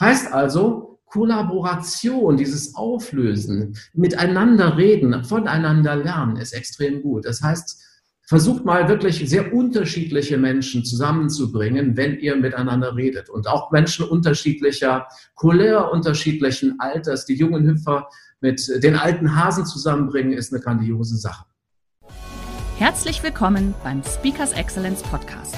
Heißt also, Kollaboration, dieses Auflösen, miteinander reden, voneinander lernen, ist extrem gut. Das heißt, versucht mal wirklich sehr unterschiedliche Menschen zusammenzubringen, wenn ihr miteinander redet. Und auch Menschen unterschiedlicher Couleur, unterschiedlichen Alters, die jungen Hüpfer mit den alten Hasen zusammenbringen, ist eine grandiose Sache. Herzlich willkommen beim Speakers Excellence Podcast.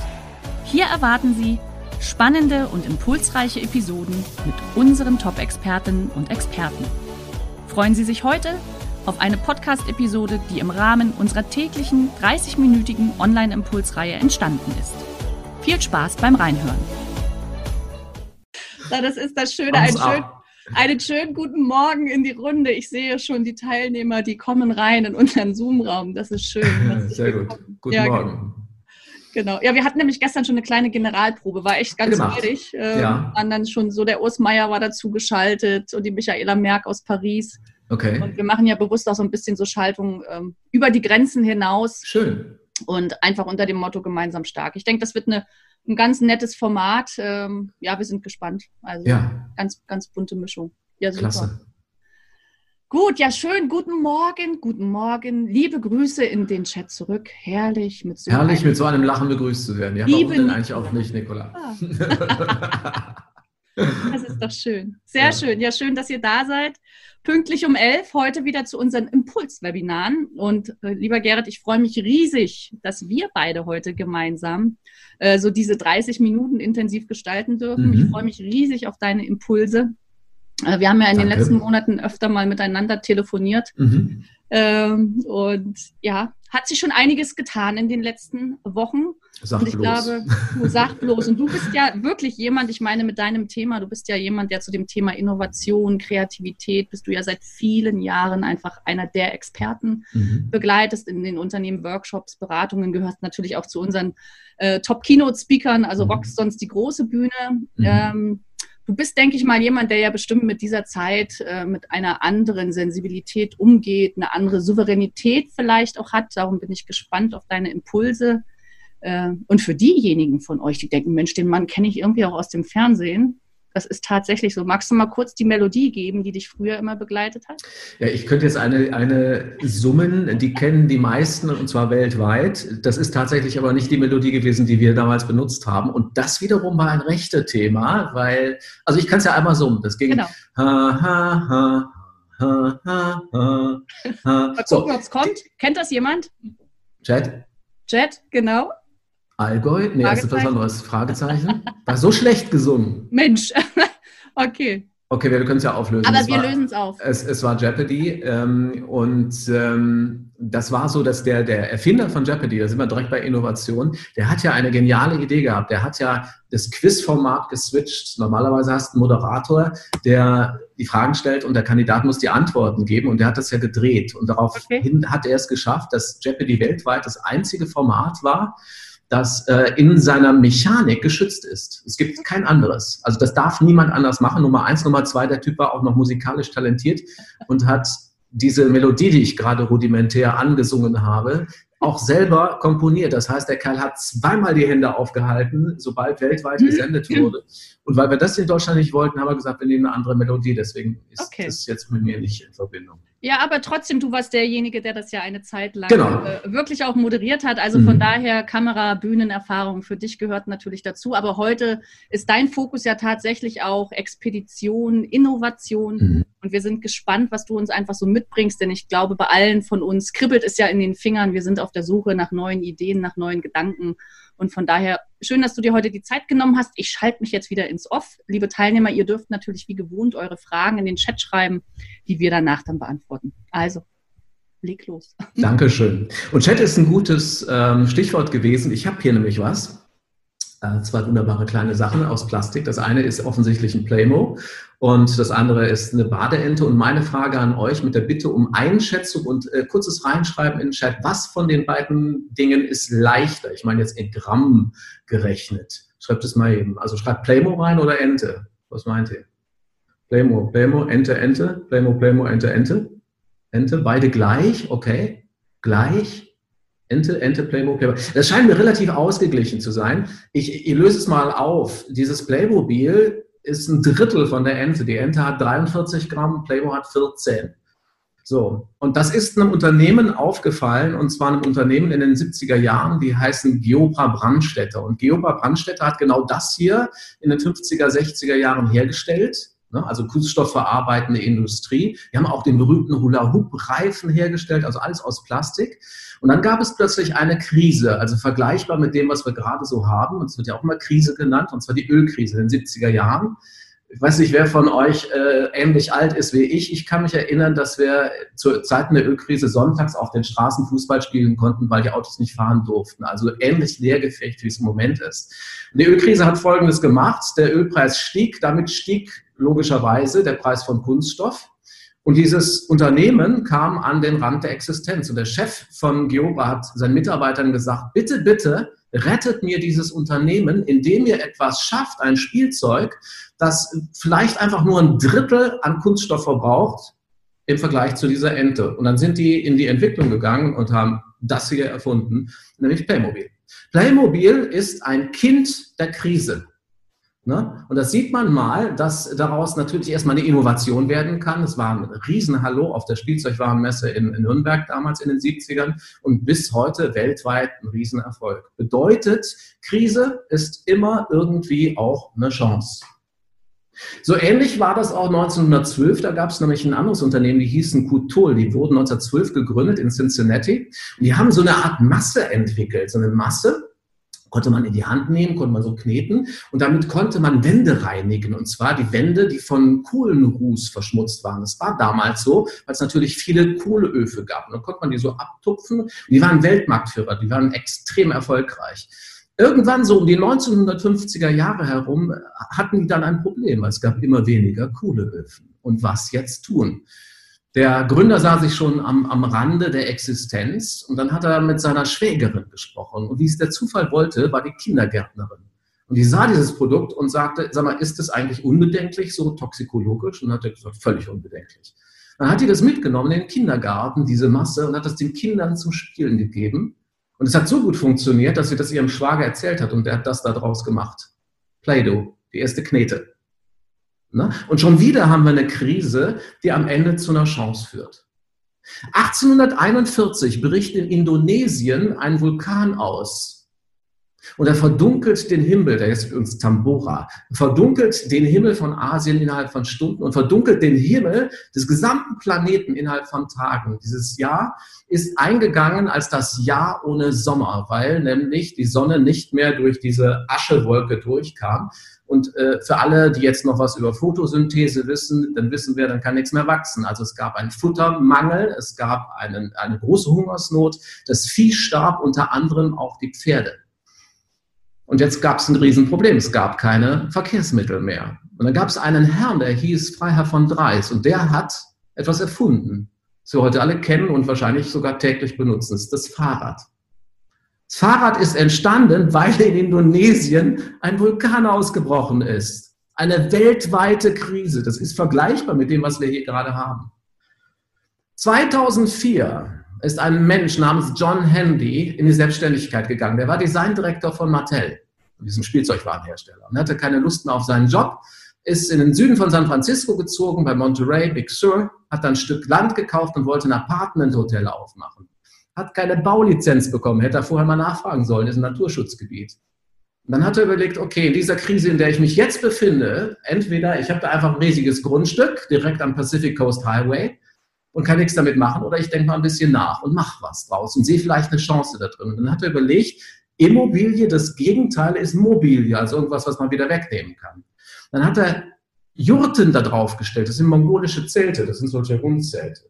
Hier erwarten Sie spannende und impulsreiche Episoden mit unseren Top-Expertinnen und Experten. Freuen Sie sich heute auf eine Podcast-Episode, die im Rahmen unserer täglichen 30-minütigen Online-Impulsreihe entstanden ist. Viel Spaß beim Reinhören. das ist das Schöne, ein schön, einen schönen guten Morgen in die Runde. Ich sehe schon die Teilnehmer, die kommen rein in unseren Zoom-Raum. Das ist schön. Sehr gut. Guten ja, Morgen. Genau. Ja, wir hatten nämlich gestern schon eine kleine Generalprobe, war echt ganz freudig. Ähm, ja. Waren dann schon so, der Urs Meier war dazu geschaltet und die Michaela Merck aus Paris. Okay. Und wir machen ja bewusst auch so ein bisschen so Schaltungen ähm, über die Grenzen hinaus. Schön. Und einfach unter dem Motto gemeinsam stark. Ich denke, das wird eine ein ganz nettes Format. Ähm, ja, wir sind gespannt. Also ja. ganz, ganz bunte Mischung. Ja, super. Klasse. Gut, ja, schön. Guten Morgen, guten Morgen. Liebe Grüße in den Chat zurück. Herrlich mit so, Herrlich, einem, mit so einem Lachen begrüßt zu werden. Ja, warum denn eigentlich auch nicht, Nicola? Ah. Das ist doch schön. Sehr ja. schön. Ja, schön, dass ihr da seid. Pünktlich um elf heute wieder zu unseren Impulswebinaren. Und äh, lieber Gerrit, ich freue mich riesig, dass wir beide heute gemeinsam äh, so diese 30 Minuten intensiv gestalten dürfen. Mhm. Ich freue mich riesig auf deine Impulse. Äh, wir haben ja in Danke. den letzten Monaten öfter mal miteinander telefoniert. Mhm. Ähm, und ja, hat sich schon einiges getan in den letzten Wochen. Sag und ich bloß. glaube, du sag bloß. Und du bist ja wirklich jemand, ich meine mit deinem Thema, du bist ja jemand, der zu dem Thema Innovation, Kreativität, bist du ja seit vielen Jahren einfach einer der Experten, mhm. begleitest in den Unternehmen Workshops, Beratungen, gehörst natürlich auch zu unseren äh, Top-Keynote-Speakern, also mhm. rockst sonst die große Bühne. Mhm. Ähm, Du bist, denke ich mal, jemand, der ja bestimmt mit dieser Zeit äh, mit einer anderen Sensibilität umgeht, eine andere Souveränität vielleicht auch hat. Darum bin ich gespannt auf deine Impulse. Äh, und für diejenigen von euch, die denken, Mensch, den Mann kenne ich irgendwie auch aus dem Fernsehen, das ist tatsächlich so. Magst du mal kurz die Melodie geben, die dich früher immer begleitet hat? Ja, ich könnte jetzt eine, eine summen, die kennen die meisten und zwar weltweit. Das ist tatsächlich aber nicht die Melodie gewesen, die wir damals benutzt haben. Und das wiederum war ein rechte Thema, weil, also ich kann es ja einmal summen. Das ging. Genau. Ha, ha, ha, ha, ha, ha, ha. Mal gucken, ob es kommt. Kennt das jemand? Jet? Jet, genau. Allgäu? Nee, ist das was anderes. Fragezeichen? War so schlecht gesungen. Mensch. okay. Okay, wir können es ja auflösen. Aber es wir lösen es auf. Es, es war Jeopardy ähm, und ähm, das war so, dass der, der Erfinder von Jeopardy, da sind wir direkt bei Innovation, der hat ja eine geniale Idee gehabt. Der hat ja das Quizformat geswitcht. Normalerweise hast du einen Moderator, der die Fragen stellt und der Kandidat muss die Antworten geben und der hat das ja gedreht. Und daraufhin okay. hat er es geschafft, dass Jeopardy weltweit das einzige Format war, das äh, in seiner Mechanik geschützt ist. Es gibt kein anderes. Also das darf niemand anders machen. Nummer eins, Nummer zwei, der Typ war auch noch musikalisch talentiert und hat diese Melodie, die ich gerade rudimentär angesungen habe, auch selber komponiert. Das heißt, der Kerl hat zweimal die Hände aufgehalten, sobald weltweit mhm. gesendet wurde. Und weil wir das in Deutschland nicht wollten, haben wir gesagt, wir nehmen eine andere Melodie. Deswegen ist okay. das jetzt mit mir nicht in Verbindung. Ja, aber trotzdem, du warst derjenige, der das ja eine Zeit lang genau. äh, wirklich auch moderiert hat. Also von mhm. daher Kamera, Bühnenerfahrung für dich gehört natürlich dazu. Aber heute ist dein Fokus ja tatsächlich auch Expedition, Innovation. Mhm. Und wir sind gespannt, was du uns einfach so mitbringst, denn ich glaube, bei allen von uns kribbelt es ja in den Fingern. Wir sind auf der Suche nach neuen Ideen, nach neuen Gedanken. Und von daher schön, dass du dir heute die Zeit genommen hast. Ich schalte mich jetzt wieder ins Off. Liebe Teilnehmer, ihr dürft natürlich wie gewohnt eure Fragen in den Chat schreiben, die wir danach dann beantworten. Also, leg los. Dankeschön. Und Chat ist ein gutes ähm, Stichwort gewesen. Ich habe hier nämlich was. Äh, zwei wunderbare kleine Sachen aus Plastik. Das eine ist offensichtlich ein Playmo und das andere ist eine Badeente. Und meine Frage an euch mit der Bitte um Einschätzung und äh, kurzes Reinschreiben in den Chat, was von den beiden Dingen ist leichter? Ich meine jetzt in Gramm gerechnet. Schreibt es mal eben. Also schreibt Playmo rein oder Ente. Was meint ihr? Playmo, Playmo, Ente, Ente, Playmo, Playmo, Ente, Ente. Ente, beide gleich, okay. Gleich. Ente, Ente, Playmo, Playmo. Das scheint mir relativ ausgeglichen zu sein. Ich, ich löse es mal auf. Dieses Playmobil ist ein Drittel von der Ente. Die Ente hat 43 Gramm, Playmo hat 14. So, und das ist einem Unternehmen aufgefallen, und zwar einem Unternehmen in den 70er Jahren, die heißen Geopa Brandstätter. Und Geopa Brandstätter hat genau das hier in den 50er, 60er Jahren hergestellt? Also kunststoffverarbeitende Industrie. Die haben auch den berühmten Hula-Hoop-Reifen hergestellt, also alles aus Plastik. Und dann gab es plötzlich eine Krise, also vergleichbar mit dem, was wir gerade so haben. Und es wird ja auch immer Krise genannt, und zwar die Ölkrise in den 70er Jahren. Ich weiß nicht, wer von euch äh, ähnlich alt ist wie ich. Ich kann mich erinnern, dass wir zu Zeiten der Ölkrise sonntags auf den Straßen Fußball spielen konnten, weil die Autos nicht fahren durften. Also ähnlich leergefecht, wie es im Moment ist. Und die Ölkrise hat Folgendes gemacht. Der Ölpreis stieg, damit stieg logischerweise der Preis von Kunststoff. Und dieses Unternehmen kam an den Rand der Existenz. Und der Chef von Geoba hat seinen Mitarbeitern gesagt, bitte, bitte, rettet mir dieses Unternehmen, indem ihr etwas schafft, ein Spielzeug, das vielleicht einfach nur ein Drittel an Kunststoff verbraucht im Vergleich zu dieser Ente. Und dann sind die in die Entwicklung gegangen und haben das hier erfunden, nämlich Playmobil. Playmobil ist ein Kind der Krise. Ne? Und das sieht man mal, dass daraus natürlich erstmal eine Innovation werden kann. Es war ein Riesenhallo auf der Spielzeugwarenmesse in, in Nürnberg damals in den 70ern und bis heute weltweit ein Riesenerfolg. Bedeutet, Krise ist immer irgendwie auch eine Chance. So ähnlich war das auch 1912. Da gab es nämlich ein anderes Unternehmen, die hießen Kutol. Die wurden 1912 gegründet in Cincinnati. Und die haben so eine Art Masse entwickelt, so eine Masse, konnte man in die Hand nehmen, konnte man so kneten und damit konnte man Wände reinigen und zwar die Wände, die von Kohlenruß verschmutzt waren. Das war damals so, weil es natürlich viele Kohleöfe gab. Und dann konnte man die so abtupfen. Die waren Weltmarktführer, die waren extrem erfolgreich. Irgendwann so um die 1950er Jahre herum hatten die dann ein Problem. Es gab immer weniger Kohleöfen. Und was jetzt tun? Der Gründer sah sich schon am, am Rande der Existenz und dann hat er mit seiner Schwägerin gesprochen. Und wie es der Zufall wollte, war die Kindergärtnerin. Und die sah dieses Produkt und sagte, sag mal, ist das eigentlich unbedenklich, so toxikologisch? Und dann hat er gesagt, völlig unbedenklich. Dann hat die das mitgenommen in den Kindergarten, diese Masse, und hat das den Kindern zum Spielen gegeben. Und es hat so gut funktioniert, dass sie das ihrem Schwager erzählt hat und der hat das da draus gemacht. Play-Doh, die erste Knete. Ne? Und schon wieder haben wir eine Krise, die am Ende zu einer Chance führt. 1841 bricht in Indonesien ein Vulkan aus. Und er verdunkelt den Himmel, der ist übrigens Tambora, verdunkelt den Himmel von Asien innerhalb von Stunden und verdunkelt den Himmel des gesamten Planeten innerhalb von Tagen. Dieses Jahr ist eingegangen als das Jahr ohne Sommer, weil nämlich die Sonne nicht mehr durch diese Aschewolke durchkam. Und äh, für alle, die jetzt noch was über Photosynthese wissen, dann wissen wir, dann kann nichts mehr wachsen. Also es gab einen Futtermangel, es gab einen, eine große Hungersnot, das Vieh starb, unter anderem auch die Pferde. Und jetzt gab es ein Riesenproblem. Es gab keine Verkehrsmittel mehr. Und dann gab es einen Herrn, der hieß Freiherr von Dreis und der hat etwas erfunden, das wir heute alle kennen und wahrscheinlich sogar täglich benutzen. Das ist das Fahrrad. Das Fahrrad ist entstanden, weil in Indonesien ein Vulkan ausgebrochen ist. Eine weltweite Krise. Das ist vergleichbar mit dem, was wir hier gerade haben. 2004 ist ein Mensch namens John Handy in die Selbstständigkeit gegangen. Der war Designdirektor von Mattel, diesem Spielzeugwarenhersteller, und hatte keine Lust mehr auf seinen Job, ist in den Süden von San Francisco gezogen, bei Monterey, Big Sur, hat dann ein Stück Land gekauft und wollte ein Apartment-Hotel aufmachen. Hat keine Baulizenz bekommen, hätte er vorher mal nachfragen sollen, ist ein Naturschutzgebiet. Und dann hat er überlegt, okay, in dieser Krise, in der ich mich jetzt befinde, entweder ich habe da einfach ein riesiges Grundstück direkt am Pacific Coast Highway, und kann nichts damit machen oder ich denke mal ein bisschen nach und mache was draus und sehe vielleicht eine Chance da drin. Und dann hat er überlegt, Immobilie, das Gegenteil ist Mobilie, also irgendwas, was man wieder wegnehmen kann. Dann hat er Jurten da drauf gestellt, das sind mongolische Zelte, das sind solche Rundzelte.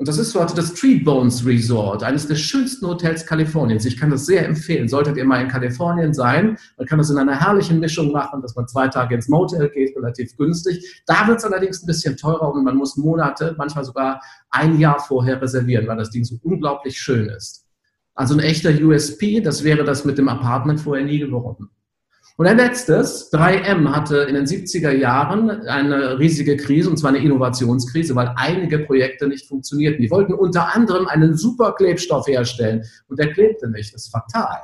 Und das ist heute das Tree Bones Resort, eines der schönsten Hotels Kaliforniens. Ich kann das sehr empfehlen. Solltet ihr mal in Kalifornien sein, man kann das in einer herrlichen Mischung machen, dass man zwei Tage ins Motel geht, relativ günstig. Da wird es allerdings ein bisschen teurer und man muss Monate, manchmal sogar ein Jahr vorher reservieren, weil das Ding so unglaublich schön ist. Also ein echter USP, das wäre das mit dem Apartment vorher nie geworden. Und ein letztes, 3M hatte in den 70er Jahren eine riesige Krise, und zwar eine Innovationskrise, weil einige Projekte nicht funktionierten. Die wollten unter anderem einen super Klebstoff herstellen und der klebte nicht. Das ist fatal.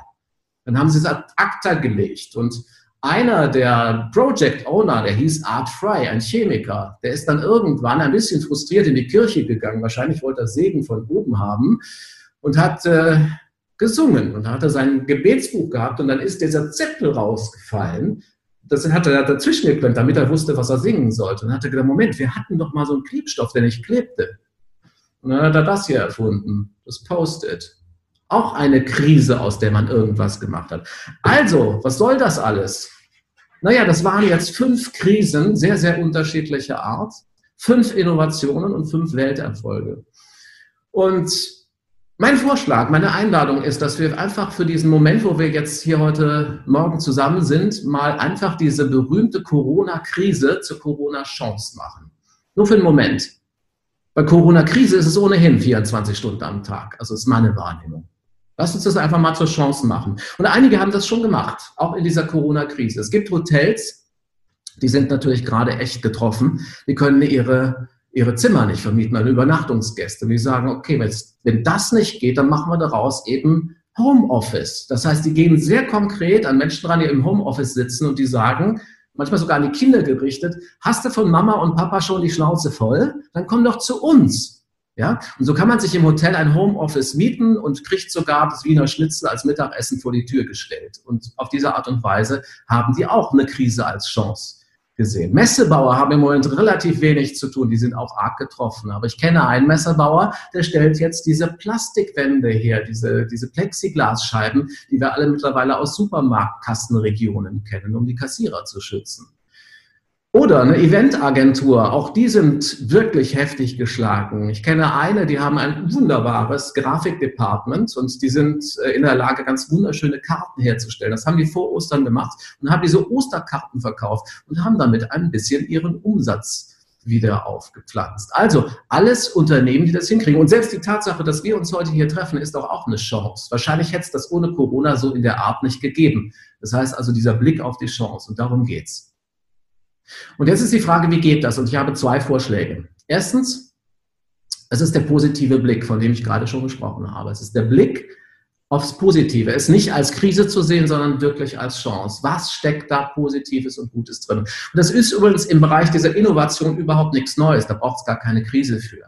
Dann haben sie es ad acta gelegt und einer der Project Owner, der hieß Art Fry, ein Chemiker, der ist dann irgendwann ein bisschen frustriert in die Kirche gegangen. Wahrscheinlich wollte er Segen von oben haben und hat äh, gesungen und hat er sein Gebetsbuch gehabt und dann ist dieser Zettel rausgefallen. Das hat er dazwischen geklemmt, damit er wusste, was er singen sollte. Und dann hat er gedacht, Moment, wir hatten doch mal so einen Klebstoff, der nicht klebte. Und dann hat er das hier erfunden, das Post-it. Auch eine Krise, aus der man irgendwas gemacht hat. Also, was soll das alles? Naja, das waren jetzt fünf Krisen, sehr, sehr unterschiedlicher Art, fünf Innovationen und fünf Welterfolge. Und mein Vorschlag, meine Einladung ist, dass wir einfach für diesen Moment, wo wir jetzt hier heute Morgen zusammen sind, mal einfach diese berühmte Corona-Krise zur Corona-Chance machen. Nur für einen Moment. Bei Corona-Krise ist es ohnehin 24 Stunden am Tag. Also ist meine Wahrnehmung. Lass uns das einfach mal zur Chance machen. Und einige haben das schon gemacht, auch in dieser Corona-Krise. Es gibt Hotels, die sind natürlich gerade echt getroffen. Die können ihre ihre Zimmer nicht vermieten, also Übernachtungsgäste. Und die sagen, okay, wenn das nicht geht, dann machen wir daraus eben Homeoffice. Das heißt, die gehen sehr konkret an Menschen ran, die im Homeoffice sitzen und die sagen, manchmal sogar an die Kinder gerichtet, hast du von Mama und Papa schon die Schnauze voll? Dann komm doch zu uns. Ja, und so kann man sich im Hotel ein Homeoffice mieten und kriegt sogar das Wiener Schnitzel als Mittagessen vor die Tür gestellt. Und auf diese Art und Weise haben die auch eine Krise als Chance gesehen. Messebauer haben im Moment relativ wenig zu tun, die sind auch arg getroffen. Aber ich kenne einen Messebauer, der stellt jetzt diese Plastikwände her, diese, diese Plexiglasscheiben, die wir alle mittlerweile aus Supermarktkassenregionen kennen, um die Kassierer zu schützen. Oder eine Eventagentur, auch die sind wirklich heftig geschlagen. Ich kenne eine, die haben ein wunderbares Grafikdepartment und die sind äh, in der Lage, ganz wunderschöne Karten herzustellen. Das haben die vor Ostern gemacht und haben diese Osterkarten verkauft und haben damit ein bisschen ihren Umsatz wieder aufgepflanzt. Also alles Unternehmen, die das hinkriegen. Und selbst die Tatsache, dass wir uns heute hier treffen, ist doch auch eine Chance. Wahrscheinlich hätte es das ohne Corona so in der Art nicht gegeben. Das heißt also dieser Blick auf die Chance und darum geht's. Und jetzt ist die Frage, wie geht das? Und ich habe zwei Vorschläge. Erstens, es ist der positive Blick, von dem ich gerade schon gesprochen habe. Es ist der Blick aufs Positive. Es nicht als Krise zu sehen, sondern wirklich als Chance. Was steckt da Positives und Gutes drin? Und das ist übrigens im Bereich dieser Innovation überhaupt nichts Neues. Da braucht es gar keine Krise für.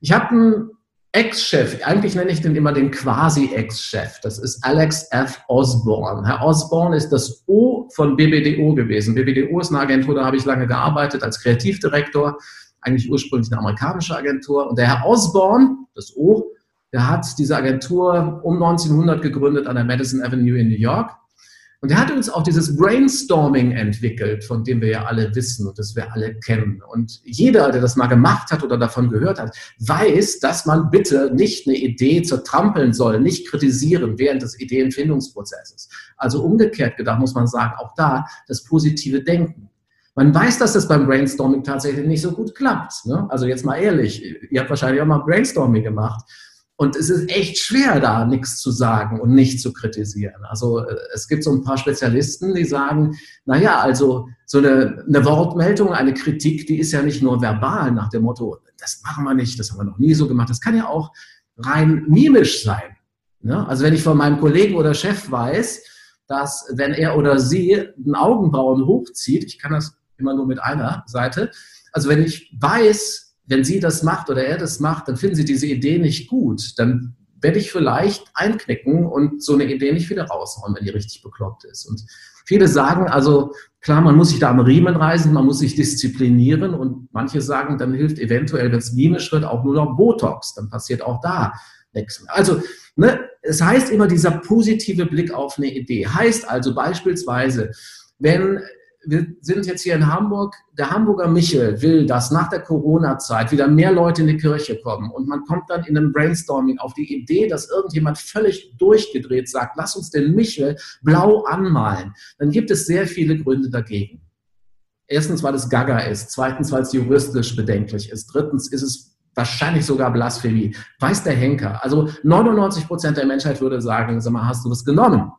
Ich habe einen Ex-Chef, eigentlich nenne ich den immer den quasi-Ex-Chef, das ist Alex F. Osborne. Herr Osborne ist das O von BBDO gewesen. BBDO ist eine Agentur, da habe ich lange gearbeitet als Kreativdirektor, eigentlich ursprünglich eine amerikanische Agentur. Und der Herr Osborne, das O, der hat diese Agentur um 1900 gegründet an der Madison Avenue in New York. Und er hat uns auch dieses Brainstorming entwickelt, von dem wir ja alle wissen und das wir alle kennen. Und jeder, der das mal gemacht hat oder davon gehört hat, weiß, dass man bitte nicht eine Idee zertrampeln soll, nicht kritisieren während des Ideenfindungsprozesses. Also umgekehrt gedacht muss man sagen, auch da das positive Denken. Man weiß, dass das beim Brainstorming tatsächlich nicht so gut klappt. Ne? Also jetzt mal ehrlich, ihr habt wahrscheinlich auch mal Brainstorming gemacht. Und es ist echt schwer, da nichts zu sagen und nicht zu kritisieren. Also äh, es gibt so ein paar Spezialisten, die sagen, naja, also so eine, eine Wortmeldung, eine Kritik, die ist ja nicht nur verbal nach dem Motto, das machen wir nicht, das haben wir noch nie so gemacht. Das kann ja auch rein mimisch sein. Ne? Also wenn ich von meinem Kollegen oder Chef weiß, dass wenn er oder sie einen Augenbrauen hochzieht, ich kann das immer nur mit einer Seite, also wenn ich weiß, wenn sie das macht oder er das macht, dann finden sie diese Idee nicht gut. Dann werde ich vielleicht einknicken und so eine Idee nicht wieder raushauen, wenn die richtig bekloppt ist. Und viele sagen also, klar, man muss sich da am Riemen reißen, man muss sich disziplinieren und manche sagen, dann hilft eventuell, wenn es mimisch wird, auch nur noch Botox. Dann passiert auch da nichts mehr. Also, ne, es heißt immer dieser positive Blick auf eine Idee. Heißt also beispielsweise, wenn wir sind jetzt hier in Hamburg, der Hamburger Michel will, dass nach der Corona-Zeit wieder mehr Leute in die Kirche kommen und man kommt dann in einem Brainstorming auf die Idee, dass irgendjemand völlig durchgedreht sagt, lass uns den Michel blau anmalen, dann gibt es sehr viele Gründe dagegen. Erstens, weil es Gaga ist. Zweitens, weil es juristisch bedenklich ist. Drittens ist es wahrscheinlich sogar Blasphemie. Weiß der Henker. Also 99 Prozent der Menschheit würde sagen, sag mal, hast du das genommen?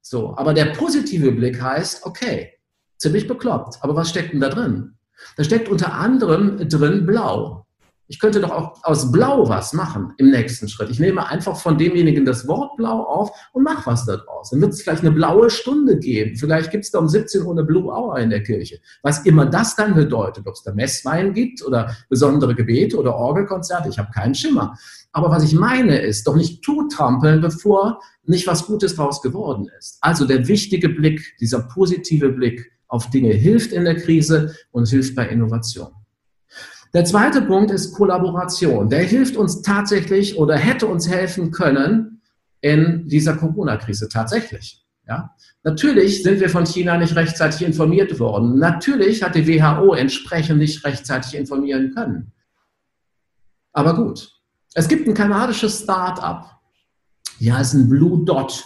So, aber der positive Blick heißt, okay, ziemlich bekloppt, aber was steckt denn da drin? Da steckt unter anderem drin Blau. Ich könnte doch auch aus Blau was machen im nächsten Schritt. Ich nehme einfach von demjenigen das Wort Blau auf und mache was daraus. Dann wird es vielleicht eine blaue Stunde geben. Vielleicht gibt es da um 17 Uhr eine Blue Hour in der Kirche. Was immer das dann bedeutet, ob es da Messwein gibt oder besondere Gebete oder Orgelkonzerte, ich habe keinen Schimmer. Aber was ich meine ist, doch nicht tutrampeln, bevor nicht was Gutes daraus geworden ist. Also der wichtige Blick, dieser positive Blick auf Dinge hilft in der Krise und hilft bei Innovation. Der zweite Punkt ist Kollaboration. Der hilft uns tatsächlich oder hätte uns helfen können in dieser Corona-Krise tatsächlich. Ja? Natürlich sind wir von China nicht rechtzeitig informiert worden. Natürlich hat die WHO entsprechend nicht rechtzeitig informieren können. Aber gut. Es gibt ein kanadisches Start-up. Ist ein Blue Dot.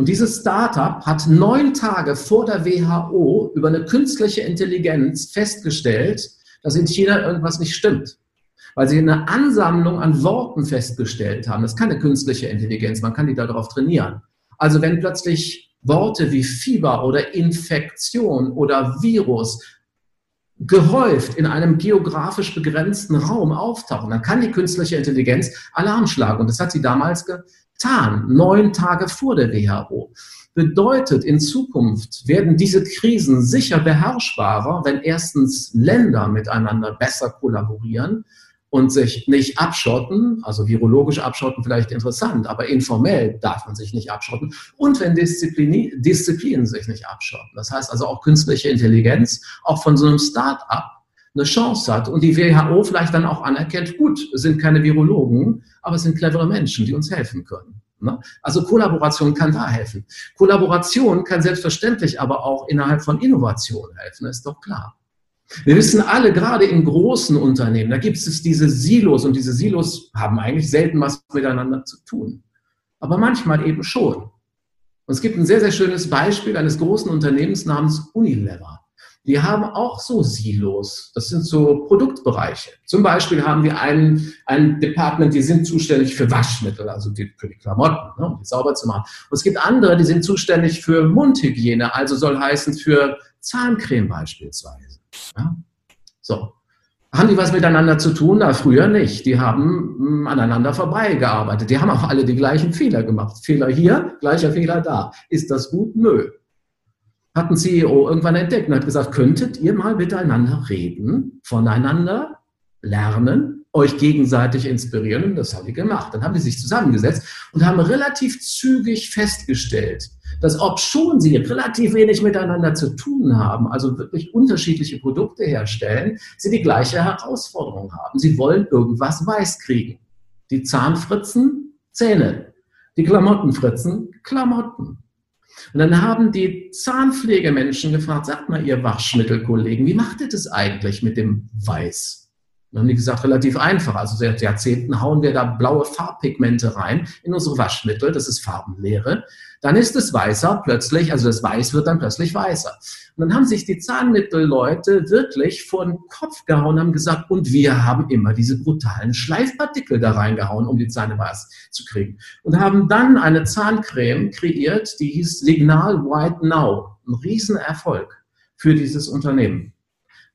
Und dieses Startup hat neun Tage vor der WHO über eine künstliche Intelligenz festgestellt, dass in China irgendwas nicht stimmt. Weil sie eine Ansammlung an Worten festgestellt haben. Das ist keine künstliche Intelligenz, man kann die darauf trainieren. Also wenn plötzlich Worte wie Fieber oder Infektion oder Virus gehäuft in einem geografisch begrenzten Raum auftauchen, dann kann die künstliche Intelligenz Alarm schlagen. Und das hat sie damals getan, neun Tage vor der WHO. Bedeutet, in Zukunft werden diese Krisen sicher beherrschbarer, wenn erstens Länder miteinander besser kollaborieren und sich nicht abschotten, also virologisch abschotten vielleicht interessant, aber informell darf man sich nicht abschotten und wenn Disziplin, Disziplinen sich nicht abschotten. Das heißt also auch künstliche Intelligenz, auch von so einem Start-up eine Chance hat und die WHO vielleicht dann auch anerkennt, gut, sind keine Virologen, aber es sind clevere Menschen, die uns helfen können. Ne? Also Kollaboration kann da helfen. Kollaboration kann selbstverständlich aber auch innerhalb von Innovation helfen, ist doch klar. Wir wissen alle, gerade in großen Unternehmen, da gibt es diese Silos und diese Silos haben eigentlich selten was miteinander zu tun. Aber manchmal eben schon. Und es gibt ein sehr, sehr schönes Beispiel eines großen Unternehmens namens Unilever die haben auch so Silos. Das sind so Produktbereiche. Zum Beispiel haben wir ein, ein Department, die sind zuständig für Waschmittel, also die, für die Klamotten, ne, um die sauber zu machen. Und es gibt andere, die sind zuständig für Mundhygiene, also soll heißen für Zahncreme beispielsweise. Ja? So. Haben die was miteinander zu tun? Na, früher nicht. Die haben mh, hm, aneinander vorbeigearbeitet. Die haben auch alle die gleichen Fehler gemacht. Fehler hier, gleicher Fehler da. Ist das gut? Nö hat ein CEO irgendwann entdeckt und hat gesagt, könntet ihr mal miteinander reden, voneinander lernen, euch gegenseitig inspirieren und das haben die gemacht. Dann haben die sich zusammengesetzt und haben relativ zügig festgestellt, dass ob schon sie relativ wenig miteinander zu tun haben, also wirklich unterschiedliche Produkte herstellen, sie die gleiche Herausforderung haben. Sie wollen irgendwas weiß kriegen. Die Zahnfritzen, Zähne. Die Klamottenfritzen, Klamotten. Und dann haben die Zahnpflegemenschen gefragt, sagt mal, ihr Waschmittelkollegen, wie macht ihr das eigentlich mit dem Weiß? Dann haben die gesagt, relativ einfach. Also seit Jahrzehnten hauen wir da blaue Farbpigmente rein in unsere Waschmittel, das ist Farbenlehre. Dann ist es weißer plötzlich, also das Weiß wird dann plötzlich weißer. Und dann haben sich die Zahnmittelleute wirklich vor den Kopf gehauen haben gesagt, und wir haben immer diese brutalen Schleifpartikel da reingehauen, um die Zähne weiß zu kriegen. Und haben dann eine Zahncreme kreiert, die hieß Signal White Now. Ein Riesenerfolg für dieses Unternehmen.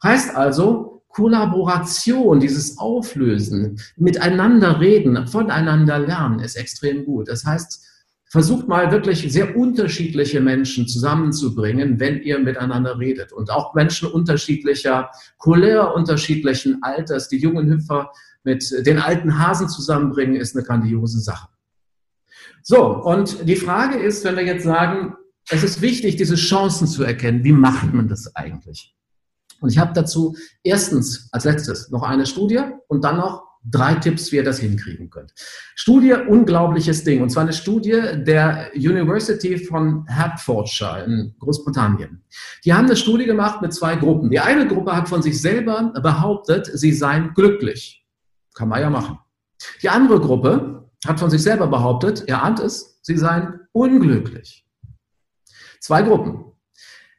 Heißt also, Kollaboration, dieses Auflösen, miteinander reden, voneinander lernen, ist extrem gut. Das heißt, versucht mal wirklich sehr unterschiedliche Menschen zusammenzubringen, wenn ihr miteinander redet. Und auch Menschen unterschiedlicher Couleur, unterschiedlichen Alters. Die jungen Hüpfer mit den alten Hasen zusammenbringen, ist eine grandiose Sache. So, und die Frage ist, wenn wir jetzt sagen, es ist wichtig, diese Chancen zu erkennen, wie macht man das eigentlich? Und ich habe dazu erstens als letztes noch eine Studie und dann noch Drei Tipps, wie ihr das hinkriegen könnt. Studie, unglaubliches Ding. Und zwar eine Studie der University von Hertfordshire in Großbritannien. Die haben eine Studie gemacht mit zwei Gruppen. Die eine Gruppe hat von sich selber behauptet, sie seien glücklich. Kann man ja machen. Die andere Gruppe hat von sich selber behauptet, er ahnt es, sie seien unglücklich. Zwei Gruppen.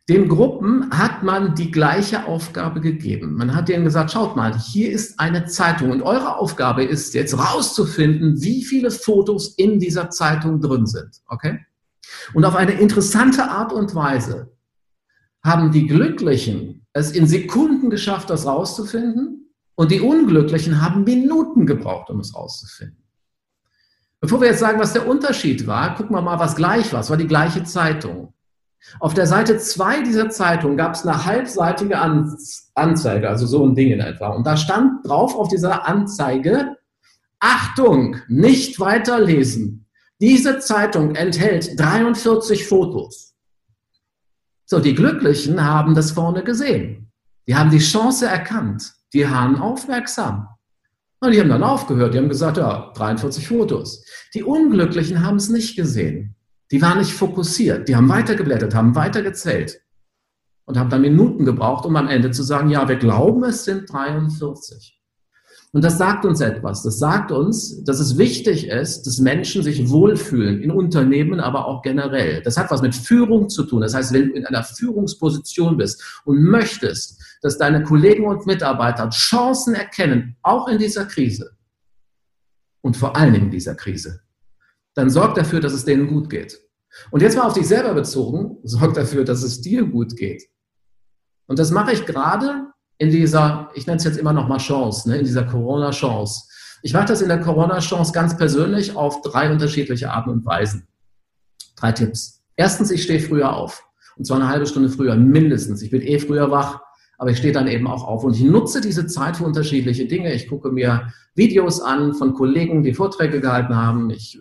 Den Gruppen hat man die gleiche Aufgabe gegeben. Man hat denen gesagt, schaut mal, hier ist eine Zeitung und eure Aufgabe ist jetzt rauszufinden, wie viele Fotos in dieser Zeitung drin sind. Okay? Und auf eine interessante Art und Weise haben die Glücklichen es in Sekunden geschafft, das rauszufinden und die Unglücklichen haben Minuten gebraucht, um es rauszufinden. Bevor wir jetzt sagen, was der Unterschied war, gucken wir mal, was gleich war. Es war die gleiche Zeitung. Auf der Seite 2 dieser Zeitung gab es eine halbseitige Anzeige, also so ein Ding in etwa. Und da stand drauf auf dieser Anzeige, Achtung, nicht weiterlesen. Diese Zeitung enthält 43 Fotos. So, die Glücklichen haben das vorne gesehen. Die haben die Chance erkannt. Die waren aufmerksam. Und die haben dann aufgehört. Die haben gesagt, ja, 43 Fotos. Die Unglücklichen haben es nicht gesehen. Die waren nicht fokussiert. Die haben weitergeblättert, haben weitergezählt und haben dann Minuten gebraucht, um am Ende zu sagen, ja, wir glauben, es sind 43. Und das sagt uns etwas. Das sagt uns, dass es wichtig ist, dass Menschen sich wohlfühlen, in Unternehmen, aber auch generell. Das hat was mit Führung zu tun. Das heißt, wenn du in einer Führungsposition bist und möchtest, dass deine Kollegen und Mitarbeiter Chancen erkennen, auch in dieser Krise und vor Dingen in dieser Krise, dann sorg dafür, dass es denen gut geht. Und jetzt mal auf dich selber bezogen, sorg dafür, dass es dir gut geht. Und das mache ich gerade in dieser, ich nenne es jetzt immer noch mal Chance, ne, in dieser Corona-Chance. Ich mache das in der Corona-Chance ganz persönlich auf drei unterschiedliche Arten und Weisen. Drei Tipps. Erstens, ich stehe früher auf. Und zwar eine halbe Stunde früher, mindestens. Ich bin eh früher wach aber ich stehe dann eben auch auf und ich nutze diese Zeit für unterschiedliche Dinge. Ich gucke mir Videos an von Kollegen, die Vorträge gehalten haben. Ich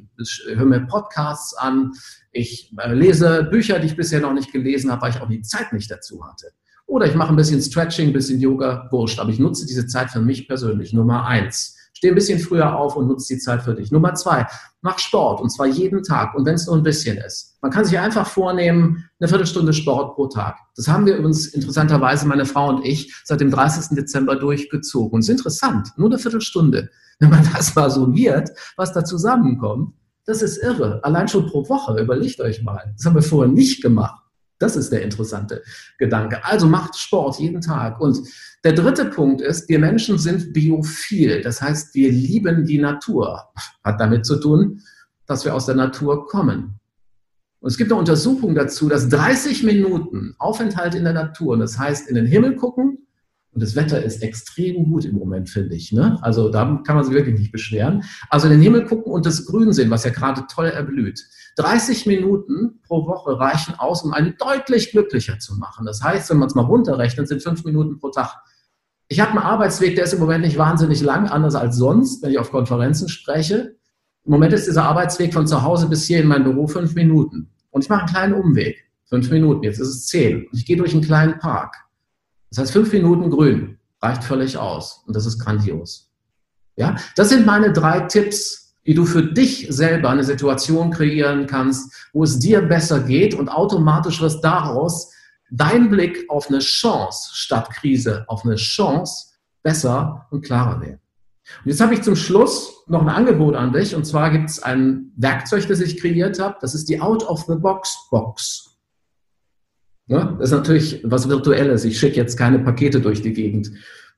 höre mir Podcasts an. Ich äh, lese Bücher, die ich bisher noch nicht gelesen habe, weil ich auch die Zeit nicht dazu hatte. Oder ich mache ein bisschen Stretching, ein bisschen Yoga, wurscht. Aber ich nutze diese Zeit für mich persönlich. Nummer eins. Steh ein bisschen früher auf und nutze die Zeit für dich. Nummer zwei, mach Sport und zwar jeden Tag und wenn es nur ein bisschen ist. Man kann sich einfach vornehmen, eine Viertelstunde Sport pro Tag. Das haben wir übrigens interessanterweise, meine Frau und ich, seit dem 30. Dezember durchgezogen. Und es ist interessant, nur eine Viertelstunde. Wenn man das mal summiert, was da zusammenkommt, das ist irre. Allein schon pro Woche, überlegt euch mal. Das haben wir vorher nicht gemacht. Das ist der interessante Gedanke. Also macht Sport jeden Tag. Und der dritte Punkt ist, wir Menschen sind biophil. Das heißt, wir lieben die Natur. Hat damit zu tun, dass wir aus der Natur kommen. Und es gibt eine Untersuchung dazu, dass 30 Minuten Aufenthalt in der Natur, das heißt in den Himmel gucken, und das Wetter ist extrem gut im Moment, finde ich. Ne? Also da kann man sich wirklich nicht beschweren. Also in den Himmel gucken und das Grün sehen, was ja gerade toll erblüht. 30 Minuten pro Woche reichen aus, um einen deutlich glücklicher zu machen. Das heißt, wenn man es mal runterrechnet, sind fünf Minuten pro Tag. Ich habe einen Arbeitsweg, der ist im Moment nicht wahnsinnig lang, anders als sonst, wenn ich auf Konferenzen spreche. Im Moment ist dieser Arbeitsweg von zu Hause bis hier in mein Büro fünf Minuten. Und ich mache einen kleinen Umweg. Fünf Minuten, jetzt ist es zehn. Und ich gehe durch einen kleinen Park. Das heißt, fünf Minuten grün reicht völlig aus. Und das ist grandios. Ja, das sind meine drei Tipps, wie du für dich selber eine Situation kreieren kannst, wo es dir besser geht und automatisch wirst daraus dein Blick auf eine Chance statt Krise, auf eine Chance besser und klarer werden. Und jetzt habe ich zum Schluss noch ein Angebot an dich. Und zwar gibt es ein Werkzeug, das ich kreiert habe. Das ist die Out-of-the-Box-Box. Ne? Das ist natürlich was Virtuelles. Ich schicke jetzt keine Pakete durch die Gegend.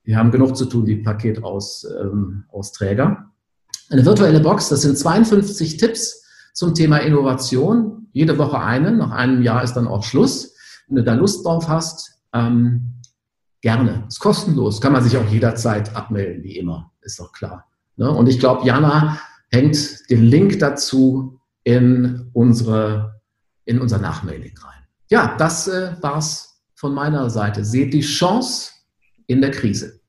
Wir haben genug zu tun, die Paketausträger. Ähm, Eine virtuelle Box, das sind 52 Tipps zum Thema Innovation. Jede Woche eine. Nach einem Jahr ist dann auch Schluss. Wenn du da Lust drauf hast, ähm, gerne. Ist kostenlos. Kann man sich auch jederzeit abmelden, wie immer. Ist doch klar. Ne? Und ich glaube, Jana hängt den Link dazu in unsere, in unser Nachmailing rein ja, das äh, war's von meiner Seite. Seht die Chance in der Krise.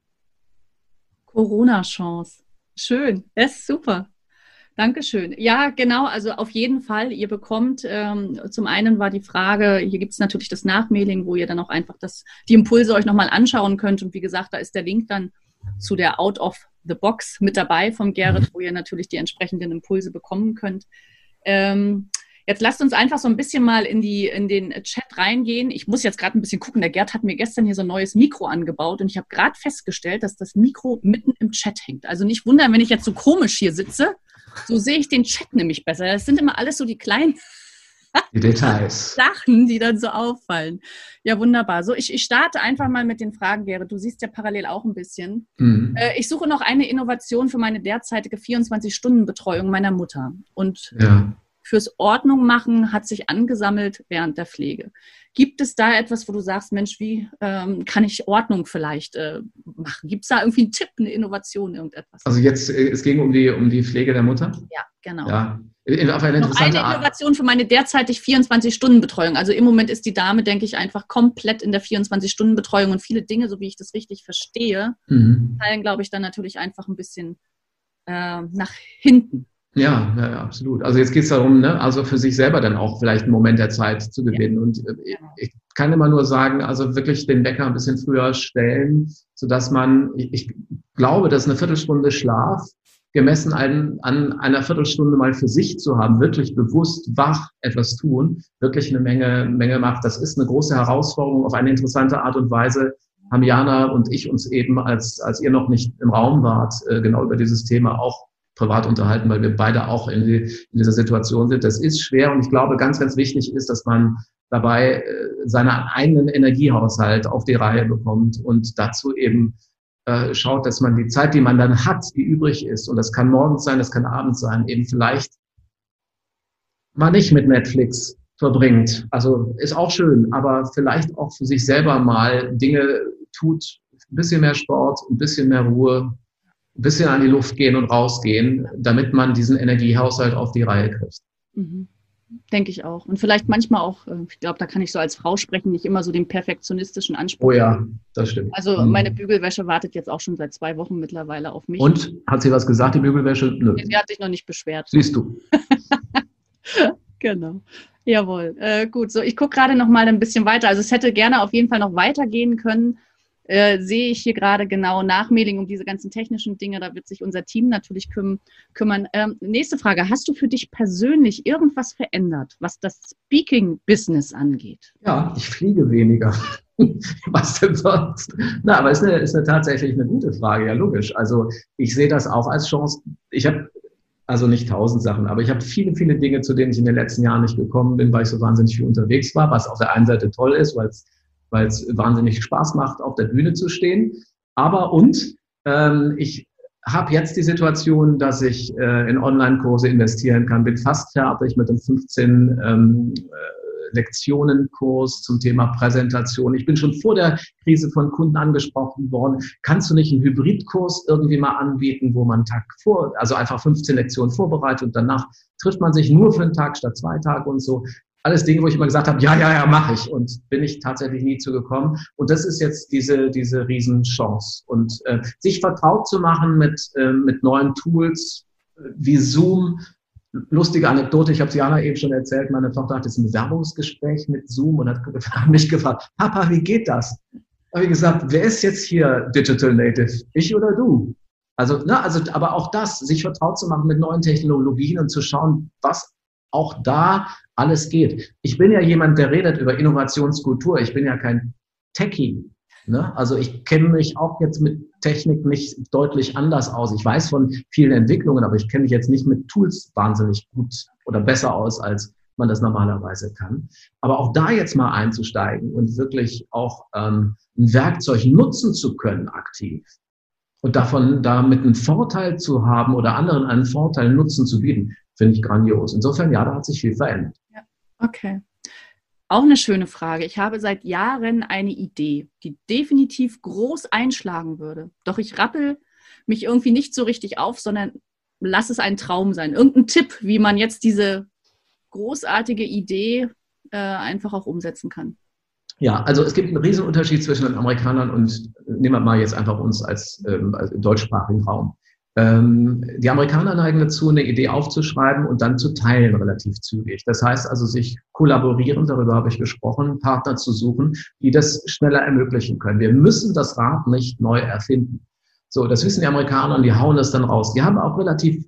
Corona-Chance. Schön, das ist super. Dankeschön. Ja, genau, also auf jeden Fall. Ihr bekommt, ähm, zum einen war die Frage, hier gibt es natürlich das Nachmailing, wo ihr dann auch einfach das, die Impulse euch nochmal anschauen könnt. Und wie gesagt, da ist der Link dann zu der Out of the Box mit dabei vom Gerrit, mhm. wo ihr natürlich die entsprechenden Impulse bekommen könnt. Ähm, Jetzt lasst uns einfach so ein bisschen mal in, die, in den Chat reingehen. Ich muss jetzt gerade ein bisschen gucken. Der Gerd hat mir gestern hier so ein neues Mikro angebaut und ich habe gerade festgestellt, dass das Mikro mitten im Chat hängt. Also nicht wundern, wenn ich jetzt so komisch hier sitze. So sehe ich den Chat nämlich besser. Das sind immer alles so die kleinen die Details. Sachen, die dann so auffallen. Ja, wunderbar. So, ich, ich starte einfach mal mit den Fragen, Gerrit. Du siehst ja parallel auch ein bisschen. Mhm. Äh, ich suche noch eine Innovation für meine derzeitige 24-Stunden-Betreuung meiner Mutter. Und ja fürs Ordnung machen hat sich angesammelt während der Pflege. Gibt es da etwas, wo du sagst, Mensch, wie ähm, kann ich Ordnung vielleicht äh, machen? Gibt es da irgendwie einen Tipp, eine Innovation, irgendetwas? Also jetzt, äh, es ging um die, um die Pflege der Mutter? Ja, genau. Ja. Auf eine, Noch eine Innovation für meine derzeitig 24-Stunden-Betreuung. Also im Moment ist die Dame, denke ich, einfach komplett in der 24-Stunden-Betreuung und viele Dinge, so wie ich das richtig verstehe, mhm. fallen, glaube ich, dann natürlich einfach ein bisschen äh, nach hinten. Ja, ja, ja, absolut. Also jetzt geht es darum, ne, also für sich selber dann auch vielleicht einen Moment der Zeit zu gewinnen. Ja. Und äh, ich kann immer nur sagen, also wirklich den Wecker ein bisschen früher stellen, sodass man, ich, ich glaube, dass eine Viertelstunde Schlaf gemessen an, an einer Viertelstunde mal für sich zu haben, wirklich bewusst wach etwas tun, wirklich eine Menge, Menge macht. Das ist eine große Herausforderung auf eine interessante Art und Weise. Haben Jana und ich uns eben, als, als ihr noch nicht im Raum wart, äh, genau über dieses Thema auch privat unterhalten, weil wir beide auch in, in dieser Situation sind. Das ist schwer und ich glaube, ganz, ganz wichtig ist, dass man dabei äh, seinen eigenen Energiehaushalt auf die Reihe bekommt und dazu eben äh, schaut, dass man die Zeit, die man dann hat, die übrig ist, und das kann morgens sein, das kann abends sein, eben vielleicht mal nicht mit Netflix verbringt. Also ist auch schön, aber vielleicht auch für sich selber mal Dinge tut, ein bisschen mehr Sport, ein bisschen mehr Ruhe, ein bisschen an die Luft gehen und rausgehen, damit man diesen Energiehaushalt auf die Reihe kriegt. Mhm. Denke ich auch. Und vielleicht manchmal auch, äh, ich glaube, da kann ich so als Frau sprechen, nicht immer so den perfektionistischen Anspruch. Oh ja, das stimmt. Also mhm. meine Bügelwäsche wartet jetzt auch schon seit zwei Wochen mittlerweile auf mich. Und hat sie was gesagt, die Bügelwäsche? Nö. Sie hat sich noch nicht beschwert. Siehst du. genau. Jawohl. Äh, gut, so ich gucke gerade noch mal ein bisschen weiter. Also es hätte gerne auf jeden Fall noch weitergehen können äh, sehe ich hier gerade genau nach Mailing um diese ganzen technischen Dinge. Da wird sich unser Team natürlich küm kümmern. Ähm, nächste Frage. Hast du für dich persönlich irgendwas verändert, was das Speaking-Business angeht? Ja, ich fliege weniger. was denn sonst? Na, aber es ist, eine, ist eine tatsächlich eine gute Frage, ja logisch. Also ich sehe das auch als Chance. Ich habe also nicht tausend Sachen, aber ich habe viele, viele Dinge, zu denen ich in den letzten Jahren nicht gekommen bin, weil ich so wahnsinnig viel unterwegs war, was auf der einen Seite toll ist, weil es weil es wahnsinnig Spaß macht, auf der Bühne zu stehen. Aber und ähm, ich habe jetzt die Situation, dass ich äh, in Online-Kurse investieren kann, bin fast fertig mit dem 15 ähm, äh, Lektionenkurs zum Thema Präsentation. Ich bin schon vor der Krise von Kunden angesprochen worden. Kannst du nicht einen Hybridkurs irgendwie mal anbieten, wo man Tag vor, also einfach 15 Lektionen vorbereitet und danach trifft man sich nur für einen Tag statt zwei Tage und so alles Dinge, wo ich immer gesagt habe, ja, ja, ja, mache ich. Und bin ich tatsächlich nie zugekommen. Und das ist jetzt diese, diese Riesenchance. Und äh, sich vertraut zu machen mit, äh, mit neuen Tools äh, wie Zoom. Lustige Anekdote, ich habe es Jana eben schon erzählt, meine Tochter hatte ein Bewerbungsgespräch mit Zoom und hat mich gefragt, Papa, wie geht das? Habe ich gesagt, wer ist jetzt hier Digital Native? Ich oder du? Also, ne, also, aber auch das, sich vertraut zu machen mit neuen Technologien und zu schauen, was auch da alles geht. Ich bin ja jemand, der redet über Innovationskultur. Ich bin ja kein Techie. Ne? Also ich kenne mich auch jetzt mit Technik nicht deutlich anders aus. Ich weiß von vielen Entwicklungen, aber ich kenne mich jetzt nicht mit Tools wahnsinnig gut oder besser aus, als man das normalerweise kann. Aber auch da jetzt mal einzusteigen und wirklich auch ähm, ein Werkzeug nutzen zu können aktiv und davon damit einen Vorteil zu haben oder anderen einen Vorteil nutzen zu bieten, finde ich grandios. Insofern, ja, da hat sich viel verändert. Okay. Auch eine schöne Frage. Ich habe seit Jahren eine Idee, die definitiv groß einschlagen würde. Doch ich rappel mich irgendwie nicht so richtig auf, sondern lass es ein Traum sein. Irgendein Tipp, wie man jetzt diese großartige Idee äh, einfach auch umsetzen kann. Ja, also es gibt einen riesen Unterschied zwischen den Amerikanern und nehmen wir mal jetzt einfach uns als, ähm, als deutschsprachigen Raum. Ähm, die Amerikaner neigen dazu, eine Idee aufzuschreiben und dann zu teilen relativ zügig. Das heißt also, sich kollaborieren, darüber habe ich gesprochen, Partner zu suchen, die das schneller ermöglichen können. Wir müssen das Rad nicht neu erfinden. So, das wissen die Amerikaner und die hauen das dann raus. Die haben auch relativ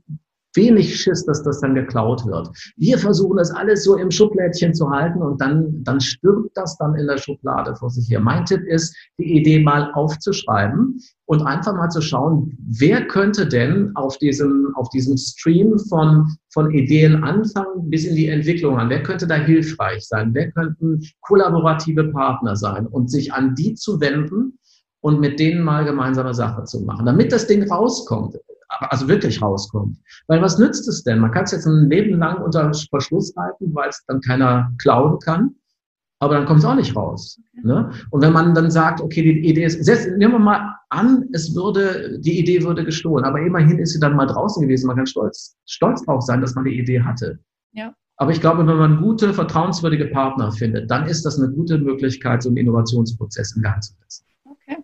wenig Schiss, dass das dann geklaut wird. Wir versuchen das alles so im Schublädchen zu halten und dann, dann stirbt das dann in der Schublade vor sich her. Mein Tipp ist, die Idee mal aufzuschreiben und einfach mal zu schauen, wer könnte denn auf diesem, auf diesem Stream von, von Ideen anfangen bis in die Entwicklung an? Wer könnte da hilfreich sein? Wer könnten kollaborative Partner sein? Und sich an die zu wenden und mit denen mal gemeinsame Sache zu machen, damit das Ding rauskommt also wirklich rauskommt. Weil was nützt es denn? Man kann es jetzt ein Leben lang unter Verschluss halten, weil es dann keiner klauen kann, aber dann kommt es auch nicht raus. Ne? Und wenn man dann sagt, okay, die Idee ist, selbst, nehmen wir mal an, es würde, die Idee würde gestohlen, aber immerhin ist sie dann mal draußen gewesen. Man kann stolz, stolz drauf sein, dass man die Idee hatte. Ja. Aber ich glaube, wenn man gute, vertrauenswürdige Partner findet, dann ist das eine gute Möglichkeit, so einen Innovationsprozess in Gang zu setzen. Okay.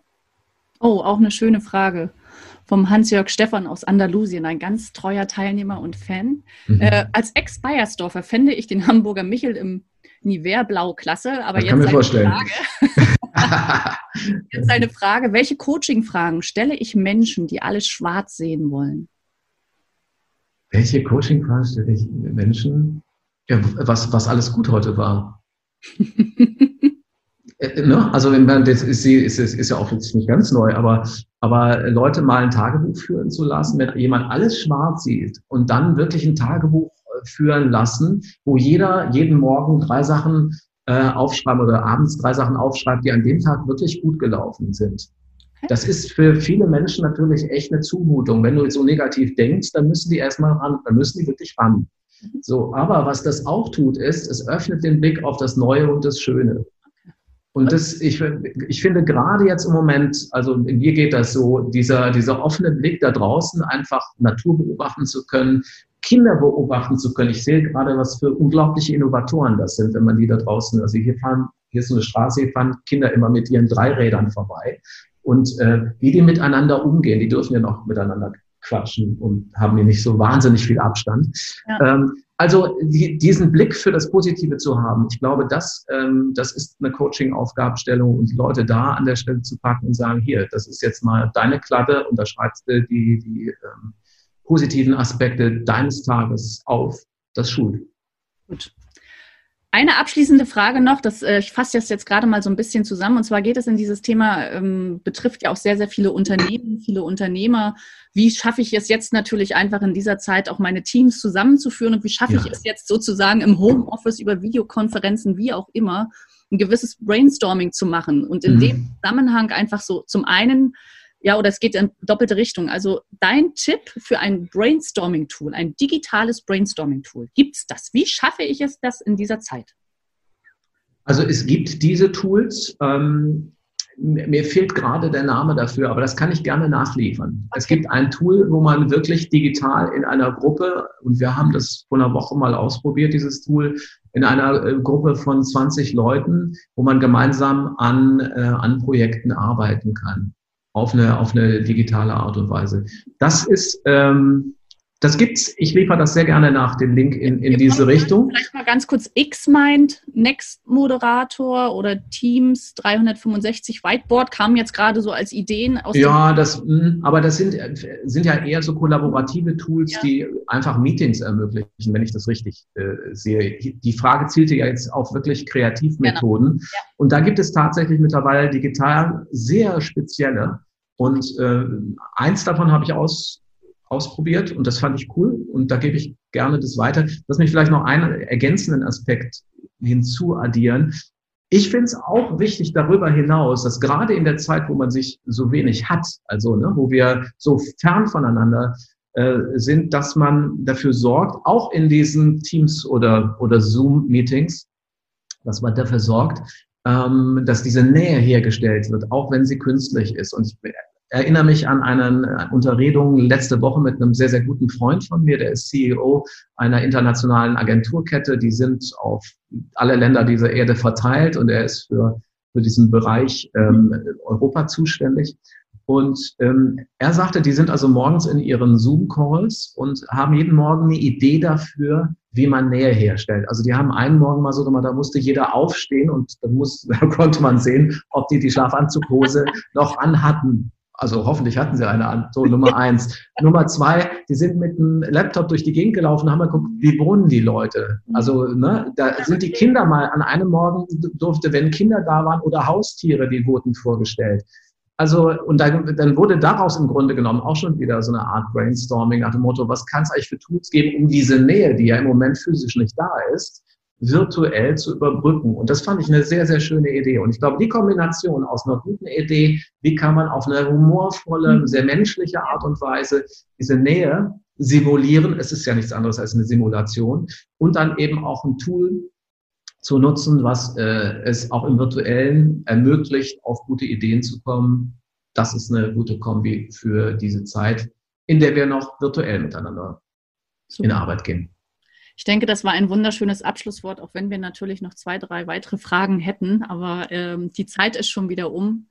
Oh, auch eine schöne Frage vom Hans-Jörg Stephan aus Andalusien, ein ganz treuer Teilnehmer und Fan. Mhm. Äh, als Ex-Bayersdorfer fände ich den Hamburger Michel im Nivea-Blau klasse, aber das jetzt, seine Frage, jetzt eine Frage, welche Coaching-Fragen stelle ich Menschen, die alles schwarz sehen wollen? Welche Coaching-Fragen stelle ich Menschen, ja, was, was alles gut heute war? Äh, ne? Also das ist, ist, ist ja auch jetzt nicht ganz neu, aber, aber Leute mal ein Tagebuch führen zu lassen, wenn jemand alles schwarz sieht und dann wirklich ein Tagebuch äh, führen lassen, wo jeder jeden Morgen drei Sachen äh, aufschreibt oder abends drei Sachen aufschreibt, die an dem Tag wirklich gut gelaufen sind. Das ist für viele Menschen natürlich echt eine Zumutung. Wenn du so negativ denkst, dann müssen die erstmal ran, dann müssen die wirklich ran. Mhm. So, aber was das auch tut, ist, es öffnet den Blick auf das Neue und das Schöne. Und das, ich, ich finde gerade jetzt im Moment, also mir geht das so, dieser, dieser offene Blick da draußen, einfach Natur beobachten zu können, Kinder beobachten zu können. Ich sehe gerade, was für unglaubliche Innovatoren das sind, wenn man die da draußen, also hier fahren, hier ist so eine Straße, hier fahren Kinder immer mit ihren Dreirädern vorbei. Und äh, wie die miteinander umgehen, die dürfen ja noch miteinander quatschen und haben hier nicht so wahnsinnig viel Abstand. Ja. Ähm, also die, diesen Blick für das Positive zu haben, ich glaube, das, ähm, das ist eine Coaching-Aufgabenstellung und die Leute da an der Stelle zu packen und sagen, hier, das ist jetzt mal deine Kladde und da schreibst du die, die ähm, positiven Aspekte deines Tages auf. Das schult. Gut. Eine abschließende Frage noch, das, äh, ich fasse das jetzt gerade mal so ein bisschen zusammen. Und zwar geht es in dieses Thema, ähm, betrifft ja auch sehr, sehr viele Unternehmen, viele Unternehmer. Wie schaffe ich es jetzt natürlich einfach in dieser Zeit auch meine Teams zusammenzuführen und wie schaffe ja. ich es jetzt sozusagen im Homeoffice über Videokonferenzen, wie auch immer, ein gewisses Brainstorming zu machen und in mhm. dem Zusammenhang einfach so zum einen ja, oder es geht in doppelte Richtung. Also dein Tipp für ein Brainstorming-Tool, ein digitales Brainstorming-Tool, gibt es das? Wie schaffe ich es das in dieser Zeit? Also es gibt diese Tools. Ähm, mir fehlt gerade der Name dafür, aber das kann ich gerne nachliefern. Okay. Es gibt ein Tool, wo man wirklich digital in einer Gruppe, und wir haben das vor einer Woche mal ausprobiert, dieses Tool, in einer äh, Gruppe von 20 Leuten, wo man gemeinsam an, äh, an Projekten arbeiten kann auf eine, auf eine digitale Art und Weise. Das ist, ähm, das gibt's. Ich liefere das sehr gerne nach, den Link in, in diese Richtung. Vielleicht mal ganz kurz Xmind, Next Moderator oder Teams 365 Whiteboard kamen jetzt gerade so als Ideen aus. Ja, das, hm, aber das sind, sind ja eher so kollaborative Tools, ja. die einfach Meetings ermöglichen, wenn ich das richtig äh, sehe. Die Frage zielte ja jetzt auf wirklich Kreativmethoden. Genau. Ja. Und da gibt es tatsächlich mittlerweile digital sehr spezielle. Und äh, eins davon habe ich aus, ausprobiert und das fand ich cool und da gebe ich gerne das weiter. Lass mich vielleicht noch einen ergänzenden Aspekt hinzuaddieren. Ich finde es auch wichtig darüber hinaus, dass gerade in der Zeit, wo man sich so wenig hat, also ne, wo wir so fern voneinander äh, sind, dass man dafür sorgt, auch in diesen Teams oder, oder Zoom-Meetings, dass man dafür sorgt, ähm, dass diese Nähe hergestellt wird, auch wenn sie künstlich ist. Und ich erinnere mich an eine Unterredung letzte Woche mit einem sehr, sehr guten Freund von mir, der ist CEO einer internationalen Agenturkette. Die sind auf alle Länder dieser Erde verteilt und er ist für, für diesen Bereich ähm, Europa zuständig. Und ähm, er sagte, die sind also morgens in ihren Zoom-Calls und haben jeden Morgen eine Idee dafür, wie man Nähe herstellt. Also die haben einen Morgen mal so gemacht, da musste jeder aufstehen und dann muss, da konnte man sehen, ob die die Schlafanzughose noch anhatten Also hoffentlich hatten sie eine an. So, Nummer eins. Nummer zwei, die sind mit einem Laptop durch die Gegend gelaufen, haben geguckt, wie wohnen die Leute? Also, ne, da sind die Kinder mal an einem Morgen durfte, wenn Kinder da waren oder Haustiere, die wurden vorgestellt. Also, und dann, dann wurde daraus im Grunde genommen auch schon wieder so eine Art Brainstorming nach dem Motto, was kann es eigentlich für Tools geben, um diese Nähe, die ja im Moment physisch nicht da ist, virtuell zu überbrücken. Und das fand ich eine sehr, sehr schöne Idee. Und ich glaube, die Kombination aus einer guten Idee, wie kann man auf eine humorvolle, mhm. sehr menschliche Art und Weise diese Nähe simulieren, es ist ja nichts anderes als eine Simulation, und dann eben auch ein Tool zu nutzen, was äh, es auch im virtuellen ermöglicht, auf gute Ideen zu kommen. Das ist eine gute Kombi für diese Zeit, in der wir noch virtuell miteinander Super. in Arbeit gehen. Ich denke, das war ein wunderschönes Abschlusswort, auch wenn wir natürlich noch zwei, drei weitere Fragen hätten. Aber ähm, die Zeit ist schon wieder um.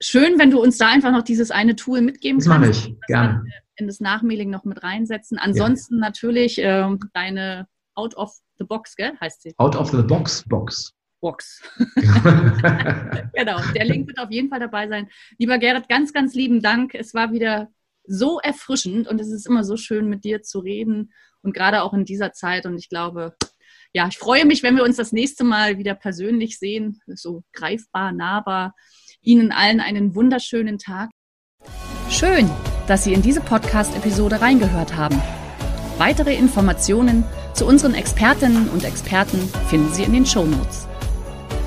Schön, wenn du uns da einfach noch dieses eine Tool mitgeben das kannst. Das mache ich, gerne. In das Nachmailing noch mit reinsetzen. Ansonsten ja. natürlich ähm, deine Out of the Box, gell, heißt sie? Out of the Box Box. Box. genau, der Link wird auf jeden Fall dabei sein. Lieber Gerrit, ganz, ganz lieben Dank. Es war wieder so erfrischend und es ist immer so schön, mit dir zu reden und gerade auch in dieser Zeit. Und ich glaube, ja, ich freue mich, wenn wir uns das nächste Mal wieder persönlich sehen, so greifbar, nahbar. Ihnen allen einen wunderschönen Tag. Schön, dass Sie in diese Podcast-Episode reingehört haben. Weitere Informationen zu unseren Expertinnen und Experten finden Sie in den Show Notes.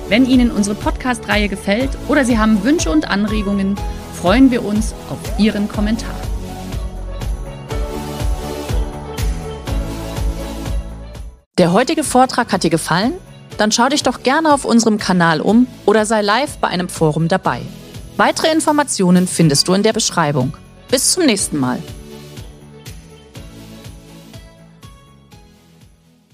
Wenn Ihnen unsere Podcast-Reihe gefällt oder Sie haben Wünsche und Anregungen, freuen wir uns auf Ihren Kommentar. Der heutige Vortrag hat dir gefallen? Dann schau dich doch gerne auf unserem Kanal um oder sei live bei einem Forum dabei. Weitere Informationen findest du in der Beschreibung. Bis zum nächsten Mal.